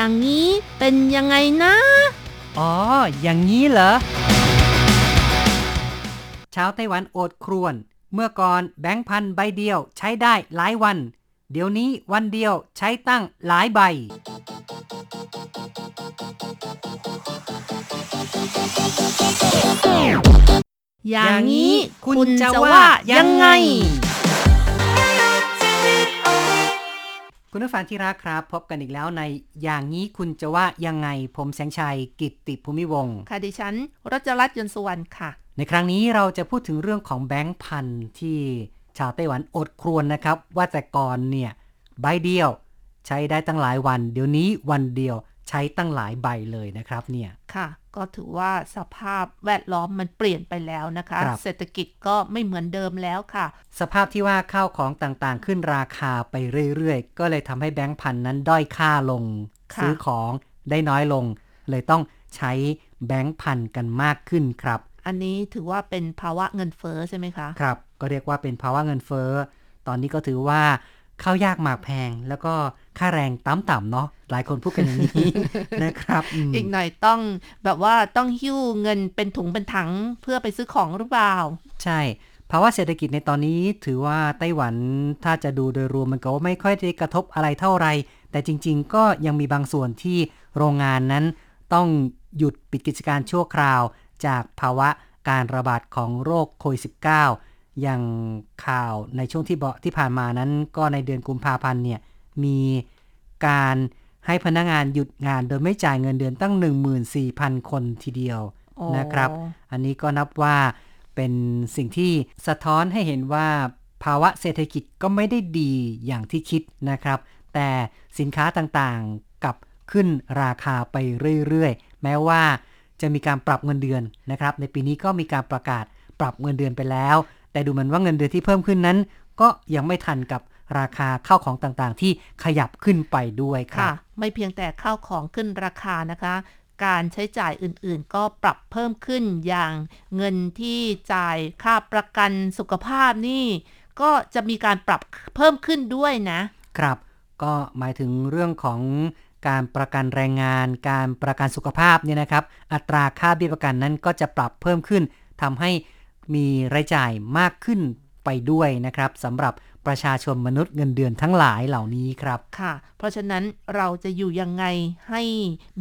อย่างนี้เป็นยังไงนะ อ๋อ อย่างนี้เหรอ ชาวไต้หวันโอดครวน เมื่อก่อนแบงค์พันใบเดียวใช้ได้หลายวัน เดี๋ยวนี้วันเดียวใช้ตั้งหลายใบ อย่างนี้คุณจะว่ายังไง คุณผู้ฟังที่รักครับ พบกันอีกแล้วในอย่างนี้คุณจะว่ายังไงผมแสงชัยกิตติภูมิวงศ์ค่ะดิฉันรัชรัตน์ยนต์สุวรรณค่ะ ในครั้งนี้เราจะพูดถึงเรื่องของแบงค์พันที่ชาวไต้หวันอดครวญนะครับ ว่าแต่ก่อนเนี่ยใบเดียวใช้ได้ตั้งหลายวัน เดี๋ยวนี้วันเดียวใช้ตั้งหลายใบเลยนะครับเนี่ยค่ะ ก็ถือว่าสภาพแวดล้อมมันเปลี่ยนไปแล้วนะคะครับเศรษฐกิจก็ไม่เหมือนเดิมแล้วค่ะ สภาพที่ว่าข้าวของต่างๆ ขึ้นราคาไปเรื่อยๆ ก็เลยทำให้แบงค์พันนั้นด้อยค่าลงค่ะซื้อของได้น้อยลง เลยต้องใช้แบงค์พันกันมากขึ้นครับ อันนี้ถือว่าเป็นภาวะเงินเฟ้อใช่ไหมคะ ครับ ก็เรียกว่าเป็นภาวะเงินเฟ้อ ตอนนี้ก็ถือว่า ข้าวยากหมากแพง แล้วก็ค่าแรงต่ำๆเนาะหลายคนพูดกันอย่างนี้นะครับมอีกหน่อยต้องแบบว่าต้องหิ้วเงินเป็นถุงเป็นถังเพื่อไปซื้อของหรือเปล่า ใช่ภาวะเศรษฐกิจในตอนนี้ถือว่าไต้หวันถ้าจะดูโดยรวมมันก็ไม่ค่อยได้กระทบอะไรเท่าไหรแต่จริง ๆ ก็ยังมีบางส่วนที่โรงงานนั้น ต้องหยุดปิดกิจการชั่วคราว จากภาวะการระบาดของโรคโควิด -19 อย่างข่าวในช่วงที่เบาที่ผ่านมานั้น ก็ในเดือนกุมภาพันธ์เนี่ยมีการให้พนักงานหยุดงานโดยไม่จ่ายเงินเดือนตั้ง 14,000 คนทีเดียวอ๋อนะครับ อันนี้ก็นับว่าเป็นสิ่งที่สะท้อนให้เห็นว่าภาวะเศรษฐกิจก็ไม่ได้ดีอย่างที่คิดนะครับ แต่สินค้าต่างๆกลับขึ้นราคาไปเรื่อยๆ แม้ว่าจะมีการปรับเงินเดือนนะครับ ในปีนี้ก็มีการประกาศปรับเงินเดือนไปแล้ว แต่ดูเหมือนว่าเงินเดือนที่เพิ่มขึ้นนั้น ก็ยังไม่ทันกับราคาข้าวของต่างๆ ที่ขยับขึ้นไปด้วยครัค่ะบไม่เพียงแต่ข้าวของขึ้นราคานะคะ การใช้จ่ายอื่นๆ ก็ปรับเพิ่มขึ้นอย่างเงินที่จ่ายค่าประกันสุขภาพนี่ ก็จะมีการปรับเพิ่มขึ้นด้วยนะ ครับ ก็หมายถึงเรื่องของการประกันแรงงาน การประกันสุขภาพเนี่ยนะครับ อัตราค่าเบี้ยประกันนั้นก็จะปรับเพิ่มขึ้นทำให้ มีรายจ่ายมากขึ้นไปด้วยนะครับสำหรับประชาชนมนุษย์เงินเดือนทั้งหลายเหล่านี้ครับค่ะ เพราะฉะนั้นเราจะอยู่ยังไงให้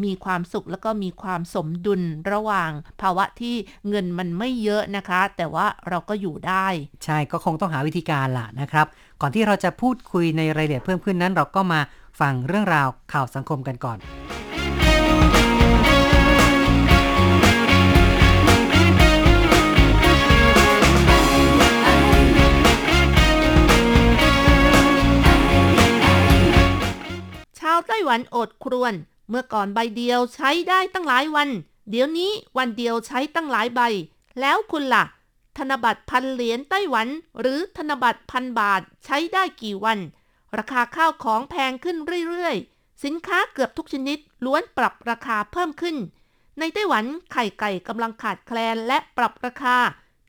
มีความสุขแล้วก็มีความสมดุลระหว่างภาวะที่เงินมันไม่เยอะนะคะ แต่ว่าเราก็อยู่ได้ ใช่ก็คงต้องหาวิธีการล่ะนะครับ ก่อนที่เราจะพูดคุยในรายละเอียดเพิ่มขึ้นนั้น เราก็มาฟังเรื่องราวข่าวสังคมกันก่อนาวไต้หวันอดครวน เมื่อก่อนใบเดียวใช้ได้ตั้งหลายวัน เดี๋ยวนี้วันเดียวใช้ตั้งหลายใบ แล้วคุณล่ะ ธนบัตรพันเหรียญไต้หวัน หรือธนบัตรพันบาทใช้ได้กี่วัน ราคาข้าวของแพงขึ้นเรื่อยๆ สินค้าเกือบทุกชนิดล้วนปรับราคาเพิ่มขึ้น ในไต้หวันไข่ไก่กำลังขาดแคลนและปรับราคา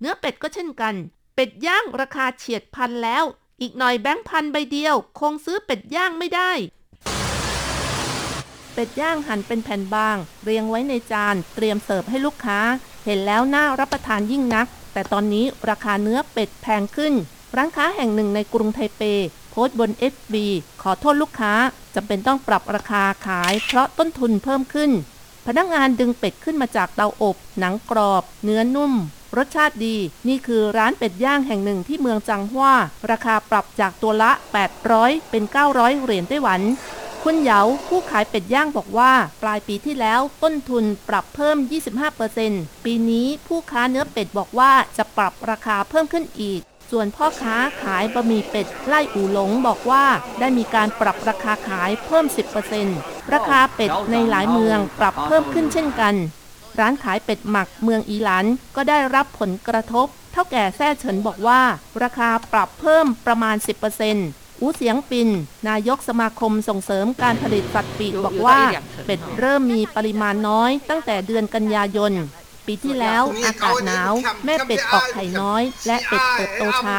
เนื้อเป็ดก็เช่นกัน เป็ดย่างราคาเฉียดพันแล้ว อีกหน่อยแบงค์พันใบเดียว คงซื้อเป็ดย่างไม่ได้ เป็ดย่างหั่นเป็นแผ่นบาง เรียงไว้ในจาน เตรียมเสิร์ฟให้ลูกค้า เห็นแล้วน่ารับประทานยิ่งนัก แต่ตอนนี้ราคาเนื้อเป็ดแพงขึ้น ร้านค้าแห่งหนึ่งในกรุงไทเป โพสต์บน FB ขอโทษลูกค้าจำเป็นต้องปรับราคาขาย เพราะต้นทุนเพิ่มขึ้น พนักงานดึงเป็ดขึ้นมาจากเตาอบ หนังกรอบ เนื้อนุ่มรสชาติดี นี่คือร้านเป็ดย่างแห่งหนึ่งที่เมืองจังหว้า ราคาปรับจากตัวละ 800 เป็น 900 เหรียญไต้หวัน คุณเหยาผู้ขายเป็ดย่างบอกว่า ปลายปีที่แล้วต้นทุนปรับเพิ่ม 25%ปีนี้ผู้ค้าเนื้อเป็ดบอกว่าจะปรับราคาเพิ่มขึ้นอีก ส่วนพ่อค้าขายบะหมี่เป็ดไล่อูหลงบอกว่า ได้มีการปรับราคาขายเพิ่ม 10%ราคาเป็ดในหลายเมืองปรับเพิ่มขึ้นเช่นกัน ร้านขายเป็ดหมักเมืองอีหลันก็ได้รับผลกระทบ เท่าแก่แซ่เฉินบอกว่า ราคาปรับเพิ่มประมาณ 10% อูเสียงปิน นายกสมาคมส่งเสริมการผลิตสัตว์ปีกบอกว่า เป็ดเริ่มมีปริมาณน้อย ตั้งแต่เดือนกันยายน ปีที่แล้วอากาศหนาว แม่เป็ดออกไข่น้อย และเป็ดเติบโตช้า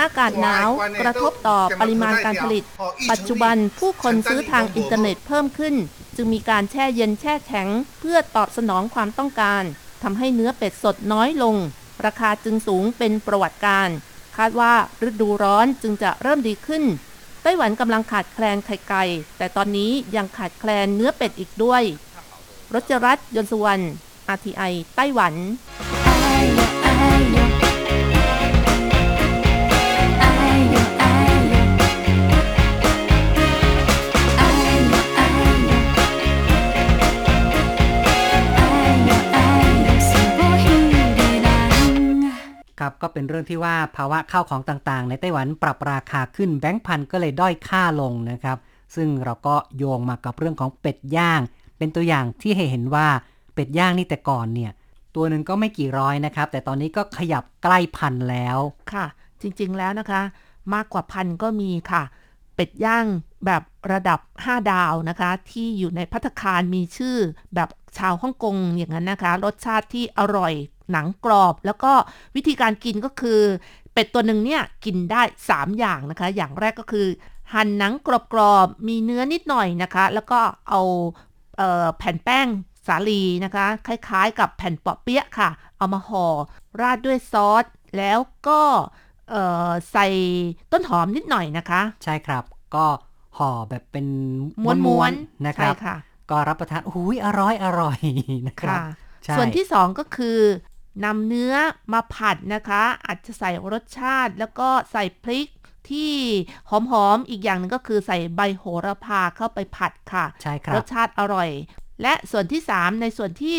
อากาศหนาวกระทบต่อปริมาณการผลิต ปัจจุบันผู้คนซื้อทางอินเทอร์เน็ตเพิ่มขึ้น จึงมีการแช่เย็นแช่แข็ง เพื่อตอบสนองความต้องการทำให้เนื้อเป็ดสดน้อยลง ราคาจึงสูงเป็นประวัติการณ์ คาดว่าฤดูร้อนจึงจะเริ่มดีขึ้น ไต้หวันกำลังขาดแคลนไข่ไก่ แต่ตอนนี้ยังขาดแคลนเนื้อเป็ดอีกด้วย รจรัตน์ยนสุวรรณ RTI ไต้หวัน ครับก็เป็นเรื่องที่ว่าภาวะข้าวของต่างๆ ในไต้หวันปรับราคาขึ้นแบงค์พันก็เลยด้อยค่าลงนะครับ ซึ่งเราก็โยงมากับเรื่องของเป็ดย่าง เป็นตัวอย่างที่ให้เห็นว่าเป็ดย่างนี่แต่ก่อนเนี่ยตัวหนึ่งก็ไม่กี่ร้อยนะครับ แต่ตอนนี้ก็ขยับใกล้พันแล้วค่ะ จริงๆแล้วนะคะ มากกว่าพันก็มีค่ะ เป็ดย่างแบบระดับ 5 ดาวนะคะ ที่อยู่ในพัตคารมีชื่อแบบชาวฮ่องกงอย่างนั้นนะคะ รสชาติที่อร่อย หนังกรอบ แล้วก็วิธีการกินก็คือ เป็ดตัวหนึ่งเนี่ยกินได้ 3 อย่างนะคะ อย่างแรกก็คือ หั่นหนังกรอบๆมีเนื้อนิดหน่อยนะคะ แล้วก็เอาเอ่อแผ่นแป้งสาลีนะคะ คล้ายๆ กับแผ่นเปาะเปี๊ยะค่ะ เอามาห่อราดด้วยซอส แล้วก็เอ่อใส่ต้นหอมนิดหน่อยนะคะ ใช่ครับก็ห่อแบบเป็นม้ม้ววนนๆๆนะครับใช่ค่ะก็รับประทานอุ้ยอร่อยอร่อยนะครับค่ะใช่ส่วนที่สองก็คือ นำเนื้อมาผัดนะคะ อาจจะใส่รสชาติแล้วก็ใส่พริกที่หอมๆ อีกอย่างหนึ่งก็คือใส่ใบโหระพาเข้าไปผัดค่ะ ใช่ครรับสชาติอร่อย และส่วนที่ 3 ในส่วนที่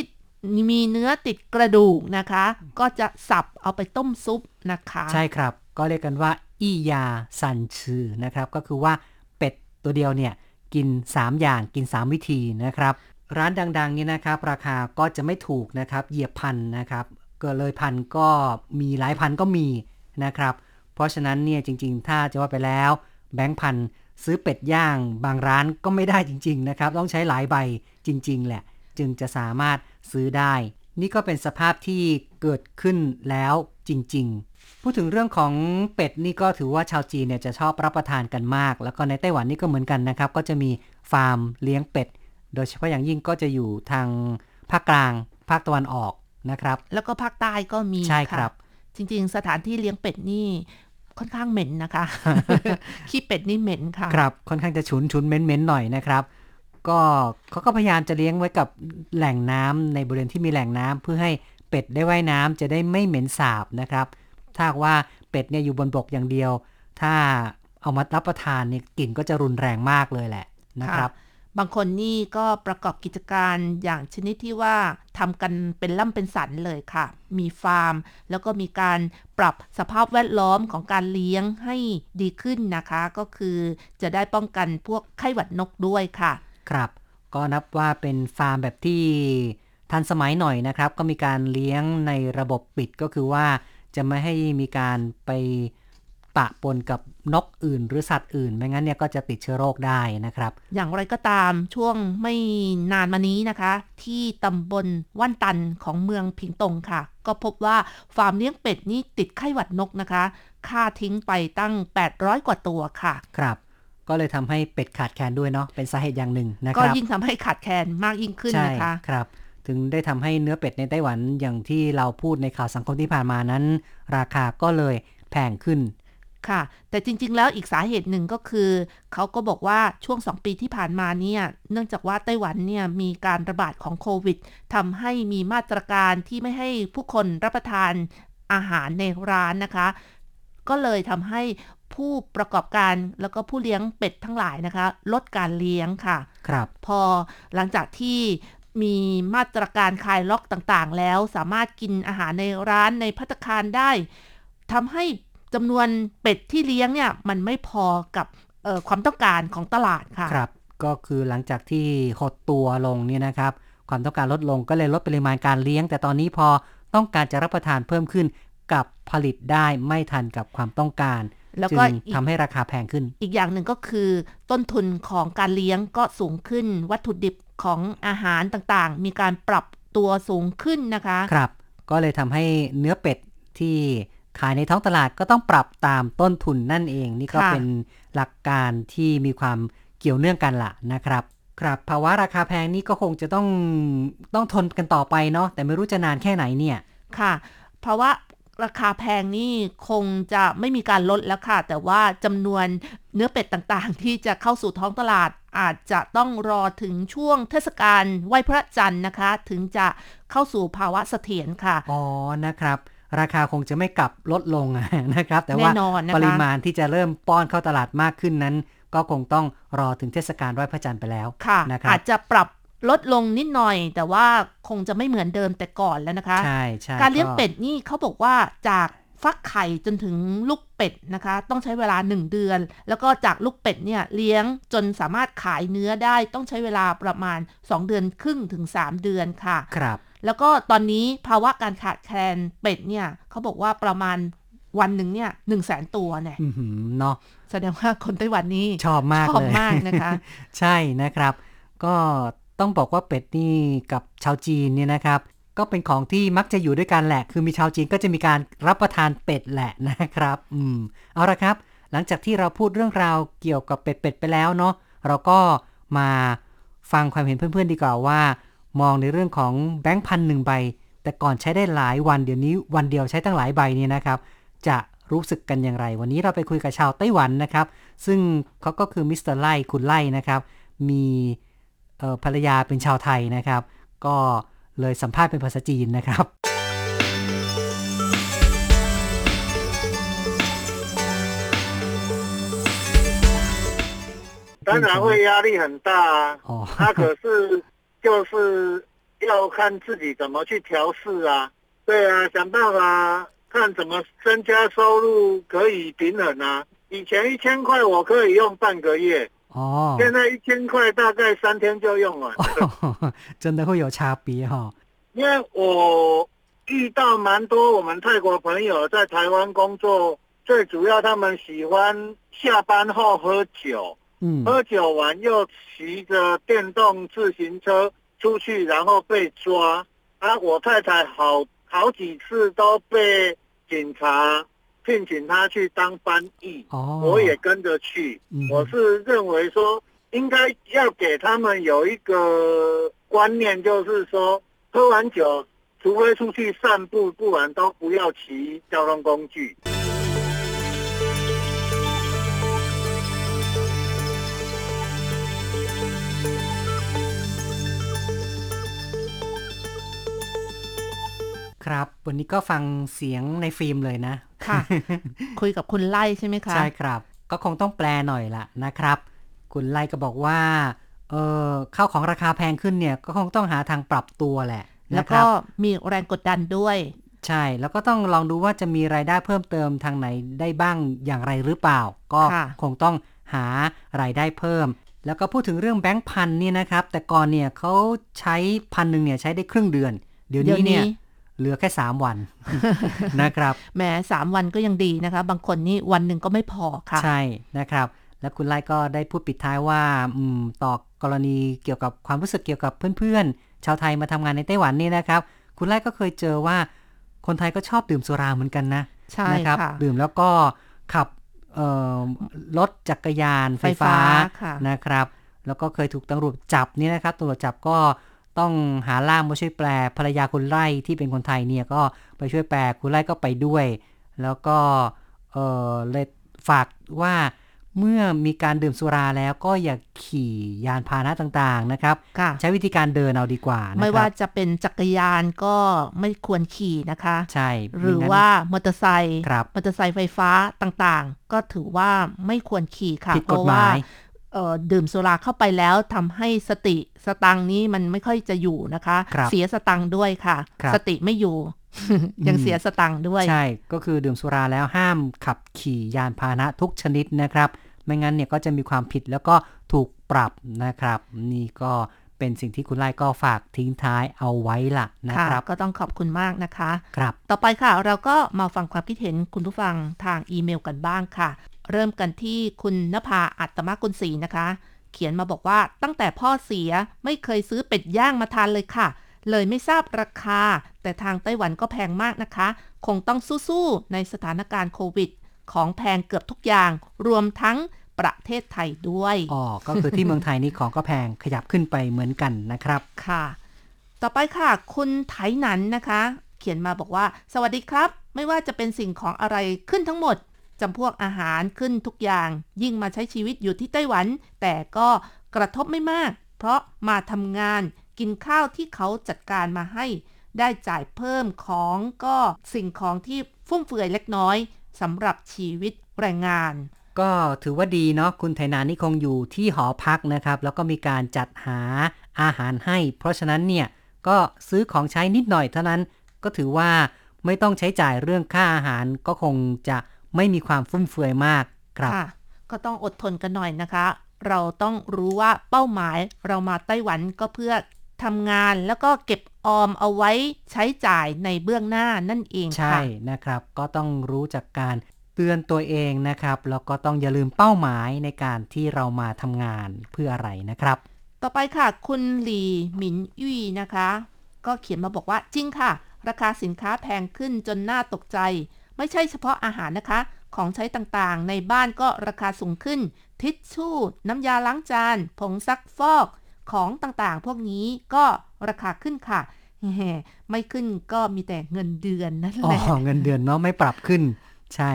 มีเนื้อติดกระดูกนะคะ ก็จะสับเอาไปต้มซุปนะคะ ใช่ครับ ก็เรียกกันว่าอียาซันชือนะครับ ก็คือว่าเป็ดตัวเดียวเนี่ยกิน 3 อย่างกิน 3 วิธีนะครับ ร้านดัง ๆ นี่นะครับ ราคาก็จะไม่ถูกนะครับเหยียบพันนะครับ เกิดเลยพันก็มีหลายพันก็มีนะครับ เพราะฉะนั้นเนี่ยจริง ๆ ถ้าจะว่าไปแล้วแบงค์พันซื้อเป็ดย่างบางร้านก็ไม่ได้จริง ๆ นะครับ ต้องใช้หลายใบจริง ๆ แหละ จึงจะสามารถซื้อได้ นี่ก็เป็นสภาพที่เกิดขึ้นแล้วจริง ๆ พูดถึงเรื่องของเป็ดนี่ก็ถือว่าชาวจีนเนี่ยจะชอบรับประทานกันมาก แล้วก็ในไต้หวันนี่ก็เหมือนกันนะครับ ก็จะมีฟาร์มเลี้ยงเป็ด โดยเฉพาะอย่างยิ่งก็จะอยู่ทางภาคกลางภาคตะวันออก นะครับ แล้วก็ภาคใต้ก็มีใช่ครับะจริง ๆ สถานที่เลี้ยงเป็ดนี่ค่อนข้างเหม็นนะคะขี้เป็ดนี่เหม็นค่ะครับค่อนข้างจะฉุนฉุนเม้นเม้นๆหน่อยนะครับก็เขาก็พยายามจะเลี้ยงไว้กับแหล่งน้ำในบริเวณที่มีแหล่งน้ำเพื่อให้เป็ดได้ว่ายน้ำจะได้ไม่เหม็นสาบนะครับ ถ้าหากว่าเป็ดเนี่ยอยู่บนบกอย่างเดียว ถ้าเอามารับประทานเนี่ยกลิ่นก็จะรุนแรงมากเลยแหละนะครับ บางคนนี่ก็ประกอบกิจการอย่างชนิดที่ว่าทำกันเป็นล่ำเป็นสันเลยค่ะ มีฟาร์ม แล้วก็มีการปรับสภาพแวดล้อมของการเลี้ยงให้ดีขึ้นนะคะ ก็คือจะได้ป้องกันพวกไข้หวัดนกด้วยค่ะ ครับ ก็นับว่าเป็นฟาร์มแบบที่ทันสมัยหน่อยนะครับ ก็มีการเลี้ยงในระบบปิดก็คือว่าจะไม่ให้มีการไปปะปนกับ นกอื่นหรือสัตว์อื่น ไม่งั้นเนี่ยก็จะติดเชื้อโรคได้นะครับ อย่างไรก็ตามช่วงไม่นานมานี้นะคะ ที่ตำบลว่านตันของเมืองพิงตงค่ะ ก็พบว่าฟาร์มเลี้ยงเป็ดนี่ติดไข้หวัดนกนะคะค่าทิ้งไปตั้ง 800 กว่าตัวค่ะ ครับก็เลยทำให้เป็ดขาดแคลนด้วยเนาะเป็นสาเหตุอย่างหนึ่งนะคก็รับยิ่งทำให้ขาดแคลนมากยิ่งขึ้นใช่นะคะครับ ถึงได้ทำให้เนื้อเป็ดในไต้หวันอย่างที่เราพูดในข่าวสังคมที่ผ่านมานั้น ราคาก็เลยแพงขึ้น ค่ะ แต่จริง ๆ แล้วอีกสาเหตุหนึ่งก็คือ เขาก็บอกว่าช่วง 2 ปีที่ผ่านมาเนี่ยเนื่องจากว่าไต้หวันเนี่ยมีการระบาดของโควิดทำให้มีมาตรการที่ไม่ให้ผู้คนรับประทานอาหารในร้านนะคะ ก็เลยทำให้ผู้ประกอบการแล้วก็ผู้เลี้ยงเป็ดทั้งหลายนะคะ ลดการเลี้ยงค่ะ ครับ พอหลังจากที่มีมาตรการคลายล็อกต่างๆ แล้วสามารถกินอาหารในร้านในพัตตาคารได้ทำให้ จำนวนเป็ดที่เลี้ยงเนี่ยมันไม่พอกับเอ่อความต้องการของตลาดค่ะครับก็คือหลังจากที่หดตัวลงเนี่ยนะครับ ความต้องการลดลงก็เลยลดปริมาณการเลี้ยง แต่ตอนนี้พอต้องการจะรับประทานเพิ่มขึ้นกับผลิตได้ไม่ทันกับความต้องการ แล้วจึก็งอีกทำให้ราคาแพงขึ้น อีกอย่างหนึ่งก็คือ ต้นทุนของการเลี้ยงก็สูงขึ้น วัตถุดิบของอาหารต่างๆ มีการปรับตัวสูงขึ้นนะคะ ครับ ก็เลยทำให้เนื้อเป็ดที่ ขายในท้องตลาดก็ต้องปรับตามต้นทุนนั่นเอง นี่ก็ค่ะเป็นหลักการที่มีความเกี่ยวเนื่องกันล่ะนะครับ ครับภาวะราคาแพงนี่ก็คงจะต้องต้องทนกันต่อไปเนาะแต่ไม่รู้จะนานแค่ไหนเนี่ยค่ะ เพราะว่าราคาแพงนี่คงจะไม่มีการลดแล้วค่ะ แต่ว่าจำนวนเนื้อเป็ดต่างๆ ที่จะเข้าสู่ท้องตลาดอาจจะต้องรอถึงช่วงเทศกาลไหว้พระจันทร์นะคะ ถึงจะเข้าสู่ภาวะเสถียรค่ะ อ๋อนะครับ ราคาคงจะไม่กลับลดลงนะครับ แต่ว่าแน่นอนนะคะปริมาณที่จะเริ่มป้อนเข้าตลาดมากขึ้นนั้น ก็คงต้องรอถึงเทศกาลไหว้พระจันทร์ไปแล้วค่ะนะครับอาจจะปรับลดลงนิดหน่อย แต่ว่าคงจะไม่เหมือนเดิมแต่ก่อนแล้วนะคะใช่ใช่การเลี้ยงเป็ดนี่เขาบอกว่าจากฟักไข่จนถึงลูกเป็ดนะคะ ต้องใช้เวลา 1 เดือน แล้วก็จากลูกเป็ดเนี่ยเลี้ยงจนสามารถขายเนื้อได้ต้องใช้เวลาประมาณ 2 เดือนครึ่งถึง 3 เดือนค่ะ ครับ แล้วก็ตอนนี้ภาวะการขาดแคลนเป็ดเนี่ยเขาบอกว่าประมาณวันหนึ่งเนี่ยหนึ่งแสนตัวเนี่ยอือหือเนาะแสดงว่าคนไต้หวันนี่ชอบมากชอบเลยมากนะคะ ใช่นะครับ ก็ต้องบอกว่าเป็ดนี่กับชาวจีนเนี่ยนะครับ ก็เป็นของที่มักจะอยู่ด้วยกันแหละ คือมีชาวจีนก็จะมีการรับประทานเป็ดแหละนะครับ อืมเอาละครับ หลังจากที่เราพูดเรื่องราวเกี่ยวกับเป็ดๆไปแล้วเนาะเราก็มาฟังความเห็นเพื่อนๆดีกว่าว่า มองในเรื่องของแบงค์พันหนึ่งใบ แต่ก่อนใช้ได้หลายวันเดี๋ยวนี้วันเดียวใช้ตั้งหลายใบเนี่ยนะครับ จะรู้สึกกันอย่างไร วันนี้เราไปคุยกับชาวไต้หวันนะครับ ซึ่งเขาก็คือมิสเตอร์ไล่คุณไล่นะครับ มีเอ่อภรรยาเป็นชาวไทยนะครับ ก็เลยสัมภาษณ์เป็นภาษาจีนนะครับ 当然会压力很大啊。 อ๋อ 他可是 就是要看自己怎么去调试啊。对啊，想办法看怎么增加收入，可以平衡啊。以前一千块我可以用半个月，哦现在一千块大概三天就用完。真的会有差别哈、因为我遇到蛮多我们泰国朋友在台湾工作，最主要他们喜欢下班后喝酒。嗯，喝酒完又骑着电动自行车出去，然后被抓。啊，我太太好好几次都被警察聘请她去当翻译，哦，我也跟着去。嗯我是认为说，应该要给他们有一个观念，就是说，喝完酒，除非出去散步，不然都不要骑交通工具。 ครับ วันนี้ก็ฟังเสียงในฟิล์มเลยนะ ค่ะ คุยกับคุณไล่ใช่ไหมคะ ใช่ครับ ก็คงต้องแปลหน่อยละนะครับ คุณไล่ก็บอกว่า เออข้าวของราคาแพงขึ้นเนี่ย ก็คงต้องหาทางปรับตัวแหละ แล้วนะคก็รับมีแรงกดดันด้วย ใช่ แล้วก็ต้องลองดูว่าจะมีรายได้เพิ่มเติมทางไหนได้บ้างอย่างไรหรือเปล่า ก็ค่ะคงต้องหารายได้เพิ่ม แล้วก็พูดถึงเรื่องแบงค์พันเนี่ยนะครับ แต่ก่อนเนี่ยเขาใช้พันหนึ่งเนี่ยใช้ได้ครึ่งเดือน เดี๋ยวนี้เนี่ย เหลือแค่ 3 วันนะครับแหมสามวันก็ยังดีนะคะ บางคนนี่วันหนึ่งก็ไม่พอค่ะ ใช่นะครับ แล้วคุณไล่ก็ได้พูดปิดท้ายว่าอืมต่อกรณีเกี่ยวกับความรู้สึกเกี่ยวกับเพื่อนๆ ชาวไทยมาทำงานในไต้หวันนี่นะครับ คุณไล่ก็เคยเจอว่าคนไทยก็ชอบดื่มสุราเหมือนกันนะใช่นะครับค่ะดื่มแล้วก็ขับเอ่อรถจักรยานไฟฟ้าไฟฟ้าค่ะนะครับ แล้วก็เคยถูกตำรวจจับนี่นะครับตำรวจจับก็ ต้องหาล่ามมาช่วยแปลภรรยาคุณไล่ที่เป็นคนไทยเนี่ยก็ไปช่วยแปลคุณไล่ก็ไปด้วย แล้วก็เออเลยฝากว่าเมื่อมีการดื่มสุราแล้วก็อย่าขี่ยานพาหนะต่างๆนะครับค่ะใช้วิธีการเดินเอาดีกว่านะครับไม่ว่าจะเป็นจักรยานก็ไม่ควรขี่นะคะ ใช่ หรือไม่งั้นว่ามอเตอร์ไซค์ครับมอเตอร์ไซค์ไฟฟ้าต่างๆ ก็ถือว่าไม่ควรขี่ค่ะผิดเพกฎราะหว่ามายเอ่อ ดื่มสุราเข้าไปแล้วทำให้สติสตังค์นี้มันไม่ค่อยจะอยู่นะคะครับเสียสตังค์ด้วยค่ะครับสติไม่อยู่ ยังเสียสตังค์ด้วย ใช่ ก็คือดื่มสุราแล้วห้ามขับขี่ยานพาหนะทุกชนิดนะครับ ไม่งั้นเนี่ยก็จะมีความผิดแล้วก็ถูกปรับนะครับ นี่ก็เป็นสิ่งที่คุณไล่ก็ฝากทิ้งท้ายเอาไว้ล่ะนะค่ะครับ ก็ต้องขอบคุณมากนะคะ ครับ ต่อไปค่ะ เราก็มาฟังความคิดเห็นคุณผู้ฟังทางอีเมลกันบ้างค่ะ เริ่มกันที่คุณนภาอัตมกุลศรีนะคะ เขียนมาบอกว่าตั้งแต่พ่อเสียไม่เคยซื้อเป็ดย่างมาทานเลยค่ะ เลยไม่ทราบราคา แต่ทางไต้หวันก็แพงมากนะคะ คงต้องสู้ๆในสถานการณ์โควิด ของแพงเกือบทุกอย่าง รวมทั้งประเทศไทยด้วย อ๋อ ก็คือที่เมืองไทยนี่ของก็แพงขยับขึ้นไปเหมือนกันนะครับ ค่ะ ต่อไปค่ะ คุณไถหนันนะคะ เขียนมาบอกว่า สวัสดีครับ ไม่ว่าจะเป็นสิ่งของอะไรขึ้นทั้งหมด จำพวกอาหารขึ้นทุกอย่าง ยิ่งมาใช้ชีวิตอยู่ที่ไต้หวัน แต่ก็กระทบไม่มาก เพราะมาทำงานกินข้าวที่เขาจัดการมาให้ ได้จ่ายเพิ่มของก็สิ่งของที่ฟุ่มเฟือยเล็กน้อยสำหรับชีวิตแรงงาน ก็ถือว่าดีเนาะคุณไถนานี่คงอยู่ที่หอพักนะครับ แล้วก็มีการจัดหาอาหารให้ เพราะฉะนั้นเนี่ยก็ซื้อของใช้นิดหน่อยเท่านั้น ก็ถือว่าไม่ต้องใช้จ่ายเรื่องค่าอาหารก็คงจะ ไม่มีความฟุ่มเฟือยมากครับค่ะก็ต้องอดทนกันหน่อยนะคะ เราต้องรู้ว่าเป้าหมายเรามาไต้หวันก็เพื่อทำงานแล้วก็เก็บออมเอาไว้ใช้จ่ายในเบื้องหน้านั่นเองใช่ค่ะนะครับ ก็ต้องรู้จักการเตือนตัวเองนะครับ แล้วก็ต้องอย่าลืมเป้าหมายในการที่เรามาทำงานเพื่ออะไรนะครับ ต่อไปค่ะ คุณหลีหมินยี่นะคะ ก็เขียนมาบอกว่าจริงค่ะ ราคาสินค้าแพงขึ้นจนน่าตกใจ ไม่ใช่เฉพาะอาหารนะคะ ของใช้ต่างๆ ในบ้านก็ราคาสูงขึ้น ทิชชู่ น้ำยาล้างจาน ผงซักฟอก ของต่างๆ พวกนี้ก็ราคาขึ้นค่ะแหมไม่ขึ้นก็มีแต่เงินเดือนนั่นอ๋แหอละเงินเดือนเนาะไม่ปรับขึ้น ใช่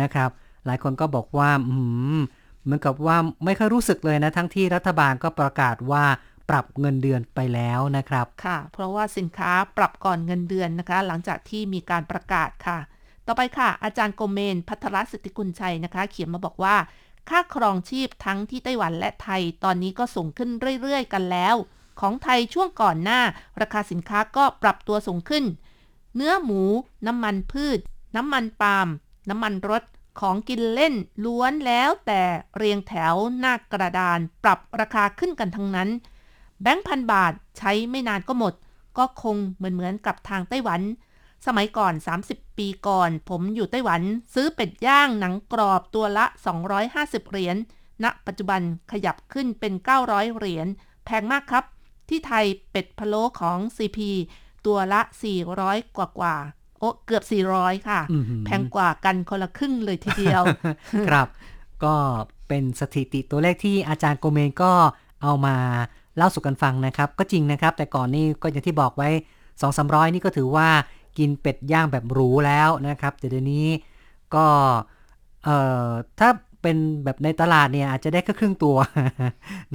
นะครับ หลายคนก็บอกว่าอืมเหมือนกับว่าไม่ค่อยรู้สึกเลยนะ ทั้งที่รัฐบาลก็ประกาศว่าปรับเงินเดือนไปแล้วนะครับ ค่ะ เพราะว่าสินค้าปรับก่อนเงินเดือนนะคะ หลังจากที่มีการประกาศค่ะ ต่อไปค่ะ อาจารย์โกเมน พัทรสิทธิกุลชัยนะคะ เขียนมาบอกว่า ค่าครองชีพทั้งที่ไต้หวันและไทยตอนนี้ก็สูงขึ้นเรื่อยๆ กันแล้ว ของไทยช่วงก่อนหน้า ราคาสินค้าก็ปรับตัวสูงขึ้น เนื้อหมู น้ำมันพืช น้ำมันปาล์มน้ำมันรถของกินเล่นล้วนแล้วแต่เรียงแถวหน้ากระดานปรับราคาขึ้นกันทั้งนั้น แบงค์พันบาทใช้ไม่นานก็หมด ก็คงเหมือนเหมือนกับทางไต้หวัน สมัยก่อน 30ปีก่อน ผมอยู่ไต้หวันซื้อเป็ดย่างหนังกรอบตัวละ 250 เหรียญณปัจจุบันขยับขึ้นเป็น 900 เหรียญแพงมากครับ ที่ไทยเป็ดพะโล้ของ CP ตัวละ 400 กว่ากว่าๆโอ้เกือบ 400 ค่ะอื้อหือแพงกว่ากันคนละครึ่งเลยทีเดียว ครับ ก็เป็นสถิติตัวเลขที่อาจารย์โกเมนก็เอามาเล่าสู่กันฟังนะครับ ก็จริงนะครับ แต่ก่อนนี่ก็อย่างที่บอกไว้ 2 3 0 0 นี่ก็ถือว่า กินเป็ดย่างแบบหรูแล้วนะครับแต่เดี๋ยวนี้ก็เอ่อถ้าเป็นแบบในตลาดเนี่ยอาจจะได้แค่ครึ่งตัว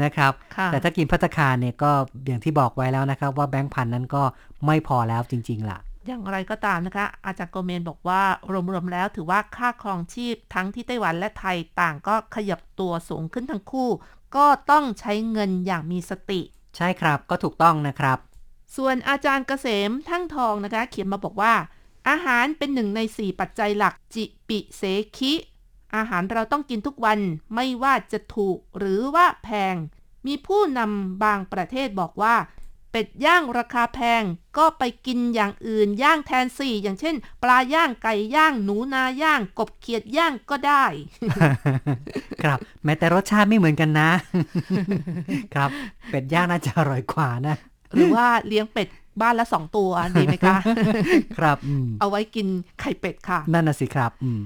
นะครับค่ะแต่ถ้ากินพัตตาคารเนี่ยก็อย่างที่บอกไว้แล้วนะครับ ว่าแบงค์พันนั้นก็ไม่พอแล้วจริง ๆ ล่ะ อย่างไรก็ตามนะคะ อาจารย์โกเมนบอกว่ารวมๆแล้วถือว่าค่าครองชีพทั้งที่ไต้หวันและไทยต่างก็ขยับตัวสูงขึ้นทั้งคู่ ก็ต้องใช้เงินอย่างมีสติ ใช่ครับก็ถูกต้องนะครับ ส่วนอาจารย์เกษมทั้งทองนะคะ เขียนมาบอกว่า อาหารเป็นหนึ่งในสี่ปัจจัยหลักจิปิเสคิ อาหารเราต้องกินทุกวันไม่ว่าจะถูกหรือว่าแพง มีผู้นำบางประเทศบอกว่า เป็ดย่างราคาแพงก็ไปกินอย่างอื่นย่างแทนสี่อย่างเช่น ปลาย่างไก่ย่างหนูนาย่าง กบเขียดย่างก็ได้ ครับแม้แต่รสชาติไม่เหมือนกันนะ ครับ เป็ดย่างน่าจะอร่อยกว่านะ หรือว่าเลี้ยงเป็ดบ้านละสองตัวดีไหมคะ ครับอืมเอาไว้กินไข่เป็ดค่ะ นั่นน่ะสิครับอืม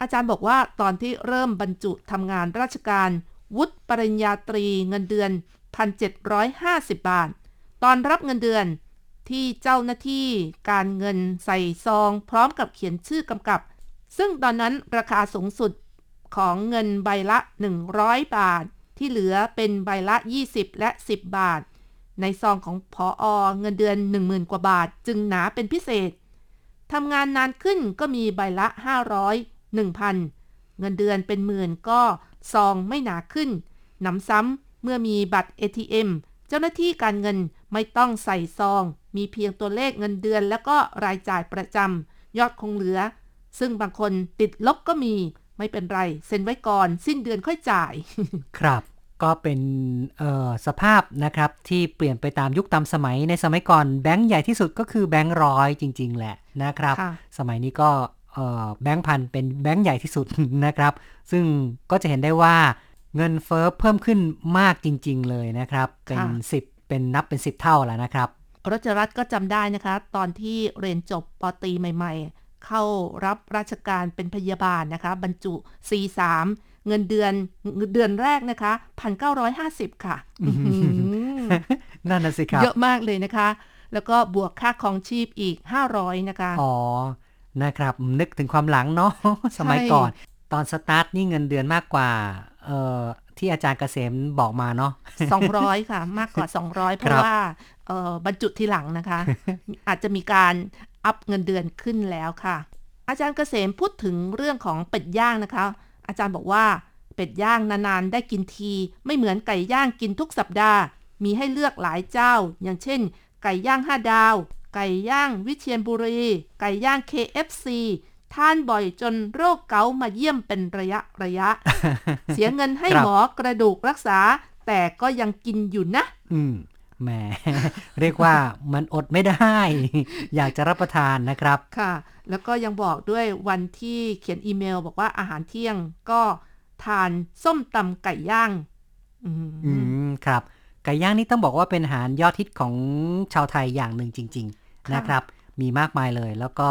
อาจารย์บอกว่าตอนที่เริ่มบรรจุทำงานราชการ วุฒิปริญญาตรีเงินเดือน 1,750 บาท ตอนรับเงินเดือนที่เจ้าหน้าที่การเงินใส่ซอง พร้อมกับเขียนชื่อกำกับ ซึ่งตอนนั้นราคาสูงสุดของเงินใบละ 100 บาท ที่เหลือเป็นใบละ 20 และ 10 บาท ในซองของพออเงินเดือน 10,000 กว่าบาทจึงหนาเป็นพิเศษ ทำงานนานขึ้นก็มีใบละ 500 1,000 เงินเดือนเป็นหมื่นก็ซองไม่หนาขึ้น หนำซ้ำเมื่อมีบัตร ATM เจ้าหน้าที่การเงินไม่ต้องใส่ซอง มีเพียงตัวเลขเงินเดือนแล้วก็รายจ่ายประจำยอดคงเหลือ ซึ่งบางคนติดลบก็มีไม่เป็นไร เซ็นไว้ก่อน สิ้นเดือนค่อยจ่าย ครับ ก็เป็นเอ่อสภาพนะครับที่เปลี่ยนไปตามยุคตามสมัยในสมัยก่อนแบงค์ใหญ่ที่สุดก็คือแบงค์ร้อยจริง ๆ แหละนะครับค่ะสมัยนี้ก็เอ่อแบงค์พันเป็นแบงค์ใหญ่ที่สุดนะครับ ซึ่งก็จะเห็นได้ว่าเงินเฟ้อเพิ่มขึ้นมากจริง ๆ เลยนะครับ เป็นค่ะ10 เป็นนับเป็น 10 เท่าแล้วนะครับรจรัตน์ก็จำได้นะคะ ตอนที่เรียนจบปอตรีใหม่ ๆ เข้ารับราชการเป็นพยาบาลนะคะ บรรจุ C3 เงินเดือนเดือนแรกนะคะ1,950ค่ะอื้อหือนั่นน่ะสิครับ เยอะมากเลยนะคะ แล้วก็บวกค่าครองชีพอีก500นะคะ อ๋อ นะครับ นึกถึงความหลังเนาะสมัยก่อน ตอนสตาร์ทนี่เงินเดือนมากกว่า เอ่อที่อาจารย์เกษมบอกมาเนาะ200 ค่ะ มากกว่า 200 เพครัราะบว่าเอ่อบรรจุทีหลังนะคะ อาจจะมีการอัพเงินเดือนขึ้นแล้วค่ะ อาจารย์เกษมพูดถึงเรื่องของเป็ดย่างนะคะ อาจารย์บอกว่า เป็ดย่างนานๆได้กินที ไม่เหมือนไก่ย่างกินทุกสัปดาห์ มีให้เลือกหลายเจ้า อย่างเช่น ไก่ย่าง5ดาว ไก่ย่างวิเชียรบุรี ไก่ย่าง KFC ทานบ่อยจนโรคเกาต์มาเยี่ยมเป็นระยะระยะ เสียเงินให้ครับหมอกระดูกรักษา แต่ก็ยังกินอยู่นะอืม แหมเรียกว่ามันอดไม่ได้ อยากจะรับประทานนะครับค่ะ แล้วก็ยังบอกด้วยวันที่เขียนอีเมล บอกว่าอาหารเที่ยงก็ทานส้มตำไก่ย่างอืมอืมครับ ไก่ย่างนี่ต้องบอกว่าเป็นอาหารยอดฮิตของชาวไทยอย่างหนึ่งจริงๆค่ะนะครับ มีมากมายเลย แล้วก็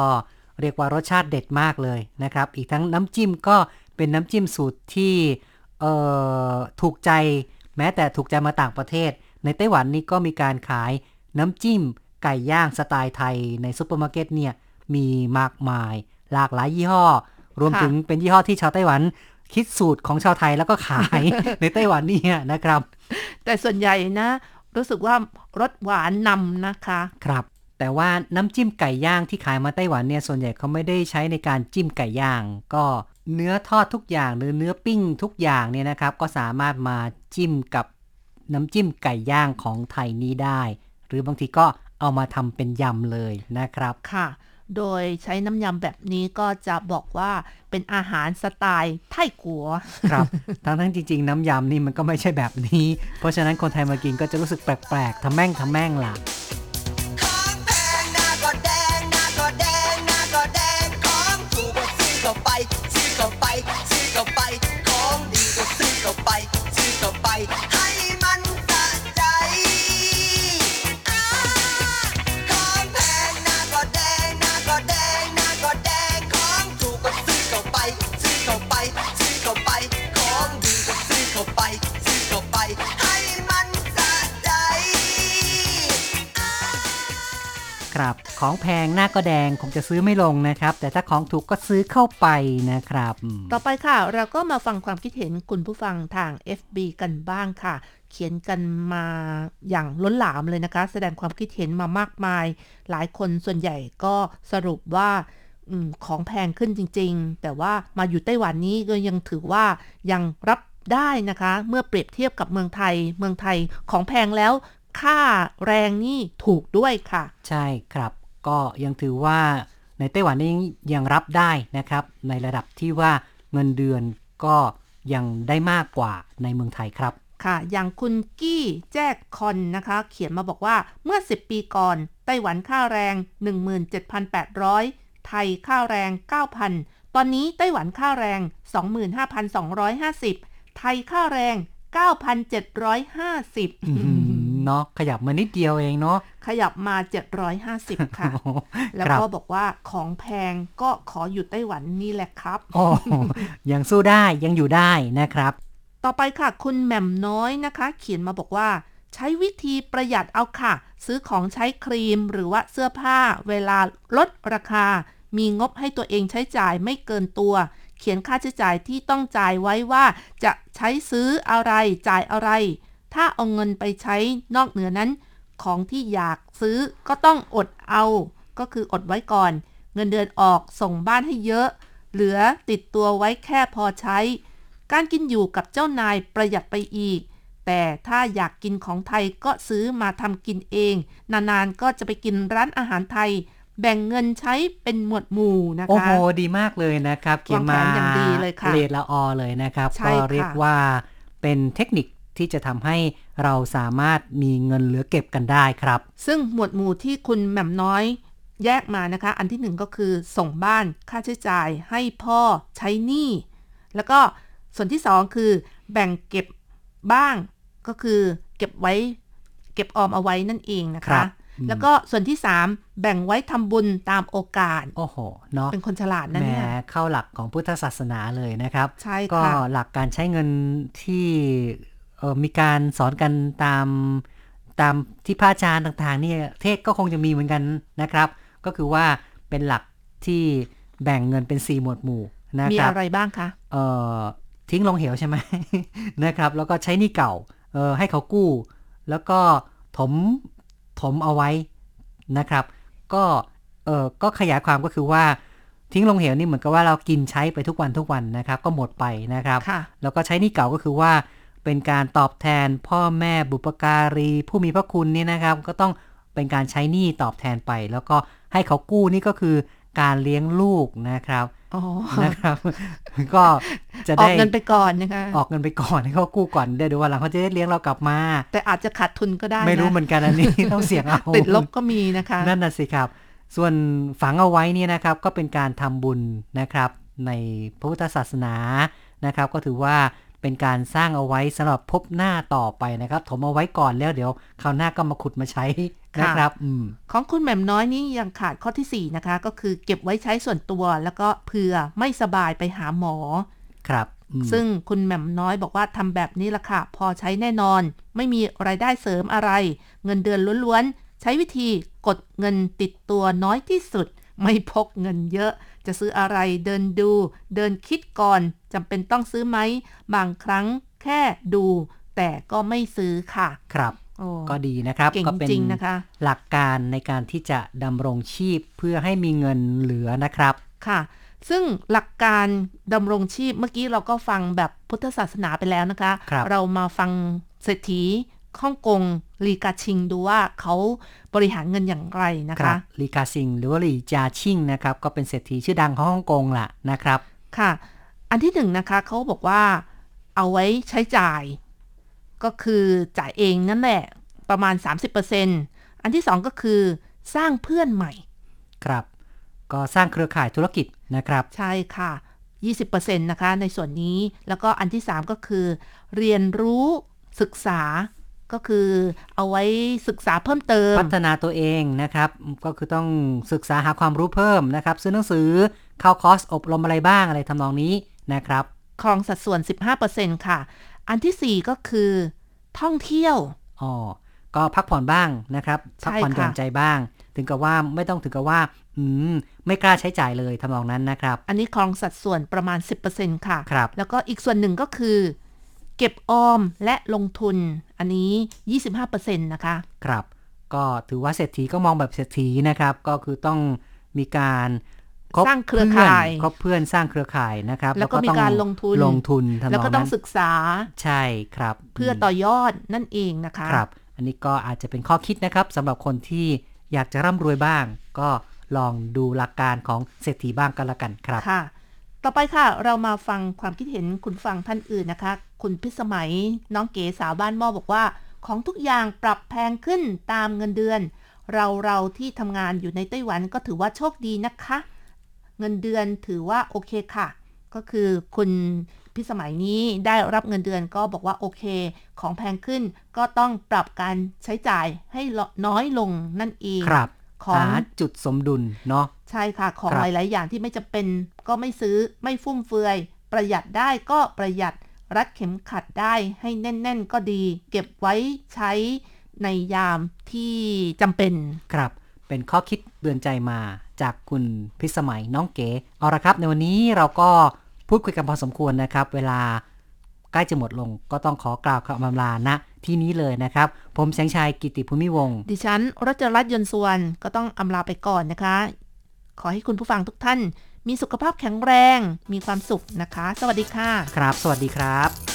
เรียกว่ารสชาติเด็ดมากเลยนะครับ อีกทั้งน้ำจิ้มก็เป็นน้ำจิ้มสูตรที่เอ่อถูกใจ แม้แต่ถูกใจมาต่างประเทศ ในไต้หวันนี่ก็มีการขายน้ำจิ้มไก่ย่างสไตล์ไทยในซุปเปอร์มาร์เก็ตเนี่ยมีมากมาย หลากหลายยี่ห้อ รวมถึงเป็นยี่ห้อที่ชาวไต้หวันคิดสูตรของชาวไทยแล้วก็ขายในไต้หวันนี่นะครับ แต่ส่วนใหญ่นะ รู้สึกว่ารสหวานนำนะคะ ครับ แต่ว่าน้ำจิ้มไก่ย่างที่ขายมาไต้หวันเนี่ยส่วนใหญ่เขาไม่ได้ใช้ในการจิ้มไก่ย่าง ก็เนื้อทอดทุกอย่างหรือเนื้อปิ้งทุกอย่างเนี่ยนะครับ ก็สามารถมาจิ้มกับ น้ำจิ้มไก่ย่างของไทยนี้ได้ หรือบางทีก็เอามาทำเป็นยำเลยนะครับค่ะโดยใช้น้ำยำแบบนี้ก็จะบอกว่าเป็นอาหารสไตล์ไทยกัว ครับทั้งทั้งๆจริง ๆ น้ำยำนี่มันก็ไม่ใช่แบบนี้ เพราะฉะนั้นคนไทยมากินก็จะรู้สึกแปลกๆทำแม่งทำแม่งล่ะ ของแพงหน้าก็แดงคงจะซื้อไม่ลงนะครับ แต่ถ้าของถูกก็ซื้อเข้าไปนะครับอืมต่อไปค่ะ เราก็มาฟังความคิดเห็นคุณผู้ฟังทาง FB กันบ้างค่ะ เขียนกันมาอย่างล้นหลามเลยนะคะ แสดงความคิดเห็นมามากมาย หลายคนส่วนใหญ่ก็สรุปว่าอมของแพงขึ้นจริง ๆ แต่ว่ามาอยู่ไต้หวันนี้ก็ยังถือว่ายังรับได้นะคะ เมื่อเปรียบเทียบกับเมืองไทย เมืองไทยของแพงแล้วค่าแรงนี่ถูกด้วยค่ะ ใช่ครับ ก็ยังถือว่าในไต้หวันนี่ยังรับได้นะครับ ในระดับที่ว่าเงินเดือนก็ยังได้มากกว่าในเมืองไทยครับค่ะอย่างคุณกี้แจ้คอนนะคะ เขียนมาบอกว่าเมื่อ 10 ปีก่อน ไต้หวันค่าแรง 17,800 ไทยค่าแรง 9,000 ตอนนี้ไต้หวันค่าแรง 25,250 ไทยค่าแรง 9,750อืม เนาะขยับมานิดเดียวเองเนาะขยับมา 750 ค่ะโอ้โหแล้วครับก็บอกว่าของแพงก็ขออยู่ไต้หวันนี่แหละครับโอ้ยังสู้ได้ยังอยู่ได้นะครับ ต่อไปค่ะ คุณแหม่มน้อยนะคะ เขียนมาบอกว่า ใช้วิธีประหยัดเอาค่ะ ซื้อของใช้ครีมหรือว่าเสื้อผ้า เวลาลดราคา มีงบให้ตัวเองใช้จ่ายไม่เกินตัวเขียนค่าใช้จ่ายที่ต้องจ่ายไว้ว่า จะใช้ซื้ออะไรจ่ายอะไร ถ้าเอาเงินไปใช้นอกเหนือนั้น ของที่อยากซื้อก็ต้องอดเอา ก็คืออดไว้ก่อน เงินเดือนออกส่งบ้านให้เยอะ เหลือติดตัวไว้แค่พอใช้ การกินอยู่กับเจ้านายประหยัดไปอีก แต่ถ้าอยากกินของไทยก็ซื้อมาทำกินเอง นานๆก็จะไปกินร้านอาหารไทยแบ่งเงินใช้เป็นหมวดหมู่นะคะ โอ้โห ดีมากเลยนะครับ เขียนมาวางแผนอย่างดีเลยค่ะเลดละออเลยนะครับใช่ก็ค่ะเรียกว่าเป็นเทคนิค ที่จะทำให้เราสามารถมีเงินเหลือเก็บกันได้ครับ ซึ่งหมวดหมู่ที่คุณแหม่มน้อยแยกมานะคะ อันที่หนึ่งก็คือส่งบ้านค่าใช้จ่ายให้พ่อใช้หนี้ แล้วก็ส่วนที่สองคือ แบ่งเก็บบ้างก็คือเก็บไว้ เก็บออมเอาไว้นั่นเองนะครัคะบอืมแล้วก็ส่วนที่3แบ่งไว้ทำบุญตามโอกาส โอ้โห เนาะเป็นคนฉลาดนะแหมเนี่ย เข้าหลักของพุทธศาสนาเลยนะครับ ใช่ก็ค่ะหลักการใช้เงินที่เอ่อ มีการสอนกันตามตามที่พระอาจารย์ต่างๆเนี่ยเทศก็คงจะมีเหมือนกันนะครับ ก็คือว่าเป็นหลักที่แบ่งเงินเป็น 4 หมวดหมู่นะมีครับอะไรบ้างคะเอ่อทิ้งลงเหวใช่ไหมนะครับ แล้วก็ใช้หนี้เก่าเออให้เขากู้ แล้วก็ถมถมเอาไว้นะครับ ก็เออก็ขยายความก็คือว่าทิ้งลงเหวนี่เหมือนกับว่าเรากินใช้ไปทุกวันทุกวันนะครับ ก็หมดไปนะครับค่ะแล้วก็ใช้หนี้เก่าก็คือว่า เป็นการตอบแทนพ่อแม่บุปการี ผู้มีพระคุณนี่นะครับ ก็ต้องเป็นการใช้หนี้ตอบแทนไป แล้วก็ให้เขากู้นี่ก็คือการเลี้ยงลูกนะครับอ๋อนะครับ ก็จะออได้กเงินไปก่อนนะคะออกเงินไปก่อนให้เขากู้ก่อนเดี๋ยวดูวันหลังเขาจะได้เลี้ยงเรากลับมา แต่อาจจะขาดทุนก็ได้นะไม่รู้เหมือนกันอันนี้ต้องเสี่ยงเอาติดลบก็มีนะคะ นั่นน่ะสิครับ ส่วนฝังเอาไว้เนี่ยนะครับ ก็เป็นการทำบุญนะครับ ในพระพุทธศาสนานะครับ ก็ถือว่า เป็นการสร้างเอาไว้สำหรับพบหน้าต่อไปนะครับ ถมเอาไว้ก่อนแล้วเดี๋ยวคราวหน้าก็มาขุดมาใช้นะครับอืมของคุณแหม่มน้อยนี่ยังขาดข้อที่ 4 นะคะ ก็คือเก็บไว้ใช้ส่วนตัว แล้วก็เผื่อไม่สบายไปหาหมอ ครับอืมซึ่งคุณแหม่มน้อยบอกว่าทำแบบนี้ละค่ะ พอใช้แน่นอน ไม่มีรายได้เสริมอะไร เงินเดือนล้วนๆ ใช้วิธีกดเงินติดตัวน้อยที่สุด ไม่พกเงินเยอะ จะซื้ออะไรเดินดู เดินคิดก่อนจำเป็นต้องซื้อไหม บางครั้งแค่ดู แต่ก็ไม่ซื้อค่ะ ครับโอ้ก็ดีนะครับเก่งก็เป็นจริงนะคะหลักการในการที่จะดำรงชีพเพื่อให้มีเงินเหลือนะครับค่ะ ซึ่งหลักการดำรงชีพเมื่อกี้เราก็ฟังแบบพุทธศาสนาไปแล้วนะคะครับเรามาฟังเศรษฐี ฮ่องกงลีกาชิงดูว่าเขาบริหารเงินอย่างไรนะครัคะบลีกาซิง หรือว่าลีจาชิงนะครับก็เป็นเศรษฐีชื่อดังของฮ่องกงล่ะนะครับค่ะ อันที่หนึ่งนะคะเขาบอกว่าเอาไว้ใช้จ่าย ก็คือจ่ายเองนั่นแหละประมาณ 30%อันที่สองก็คือสร้างเพื่อนใหม่ ครับ ก็สร้างเครือข่ายธุรกิจนะครับ ใช่ค่ะ 20%นะคะในส่วนนี้แล้วก็อันที่ 3 ก็คือ เรียนรู้ศึกษา ก็คือเอาไว้ศึกษาเพิ่มเติม พัฒนาตัวเองนะครับ ก็คือต้องศึกษาหาความรู้เพิ่มนะครับ ซื้อหนังสือเข้าคอร์สอบรมอะไรบ้างอะไรทำนองนี้นะครับครองสัดส่วน 15%ค่ะ อันทีสี่4 ก็คือท่องเที่ยวอ๋อก็พักผ่อนบ้างนะครับใช่พัผ่อนหย่อนค่ะใจบ้าง ถึงกับว่าไม่ต้องถึงกับว่า อืม ไม่กล้าใช้จ่ายเลยทำนองนั้นนะครับ อันนี้ครองสัดส่วนประมาณ 10%ค่ะครับแล้วก็อีกส่วนหนึ่งก็คือ เก็บออมและลงทุนอันนี้ 25%นะคะ ครับ ก็ถือว่าเศรษฐีก็มองแบบเศรษฐีนะครับ ก็คือต้องมีการคบสร้างเครือข่ายเพื่อนคบเพื่อนสร้างเครือข่ายนะครับ แล้วก็มีการลงทุนลงทุนทำนองนั้นแล้วก็ต้องศึกษาใช่ครับ เพื่อต่อยอดนั่นเองนะคะครับ อันนี้ก็อาจจะเป็นข้อคิดนะครับสำหรับคนที่อยากจะร่ำรวยบ้าง ก็ลองดูหลักการของเศรษฐีบ้างกันละกันครับค่ะ ต่อไปค่ะ เรามาฟังความคิดเห็นคุณฟังท่านอื่นนะคะ คุณพิสมัยน้องเก๋สาวบ้านหม้อบอกว่า ของทุกอย่างปรับแพงขึ้นตามเงินเดือน เราเราที่ทำงานอยู่ในไต้หวันก็ถือว่าโชคดีนะคะ เงินเดือนถือว่าโอเคค่ะ ก็คือคุณพิสมัยนี้ได้รับเงินเดือนก็บอกว่าโอเค ของแพงขึ้นก็ต้องปรับการใช้จ่ายให้น้อยลงนั่นเองครับ ของหาจุดสมดุลเนาะใช่ค่ะของครับหลาย ๆ อย่างที่ไม่จำเป็นก็ไม่ซื้อไม่ฟุ่มเฟือย ประหยัดได้ก็ประหยัดรัดเข็มขัดได้ให้แน่น ๆ ก็ดี เก็บไว้ใช้ในยามที่จำเป็น ครับ เป็นข้อคิดเตือนใจมาจากคุณพิสมัยน้องเก๋เอาละครับ ในวันนี้เราก็พูดคุยกันพอสมควรนะครับ เวลาใกล้จะหมดลงก็ต้องขอกล่าวคำอำลาณ ที่นี้เลยนะครับ ผมแสงชัยกิติภูมิวงศ์ดิฉันรัชรัตน์ยนต์สุวรรณก็ต้องอำลาไปก่อนนะคะ ขอให้คุณผู้ฟังทุกท่าน มีสุขภาพแข็งแรง มีความสุขนะคะ สวัสดีค่ะ ครับ สวัสดีครับใส่จะ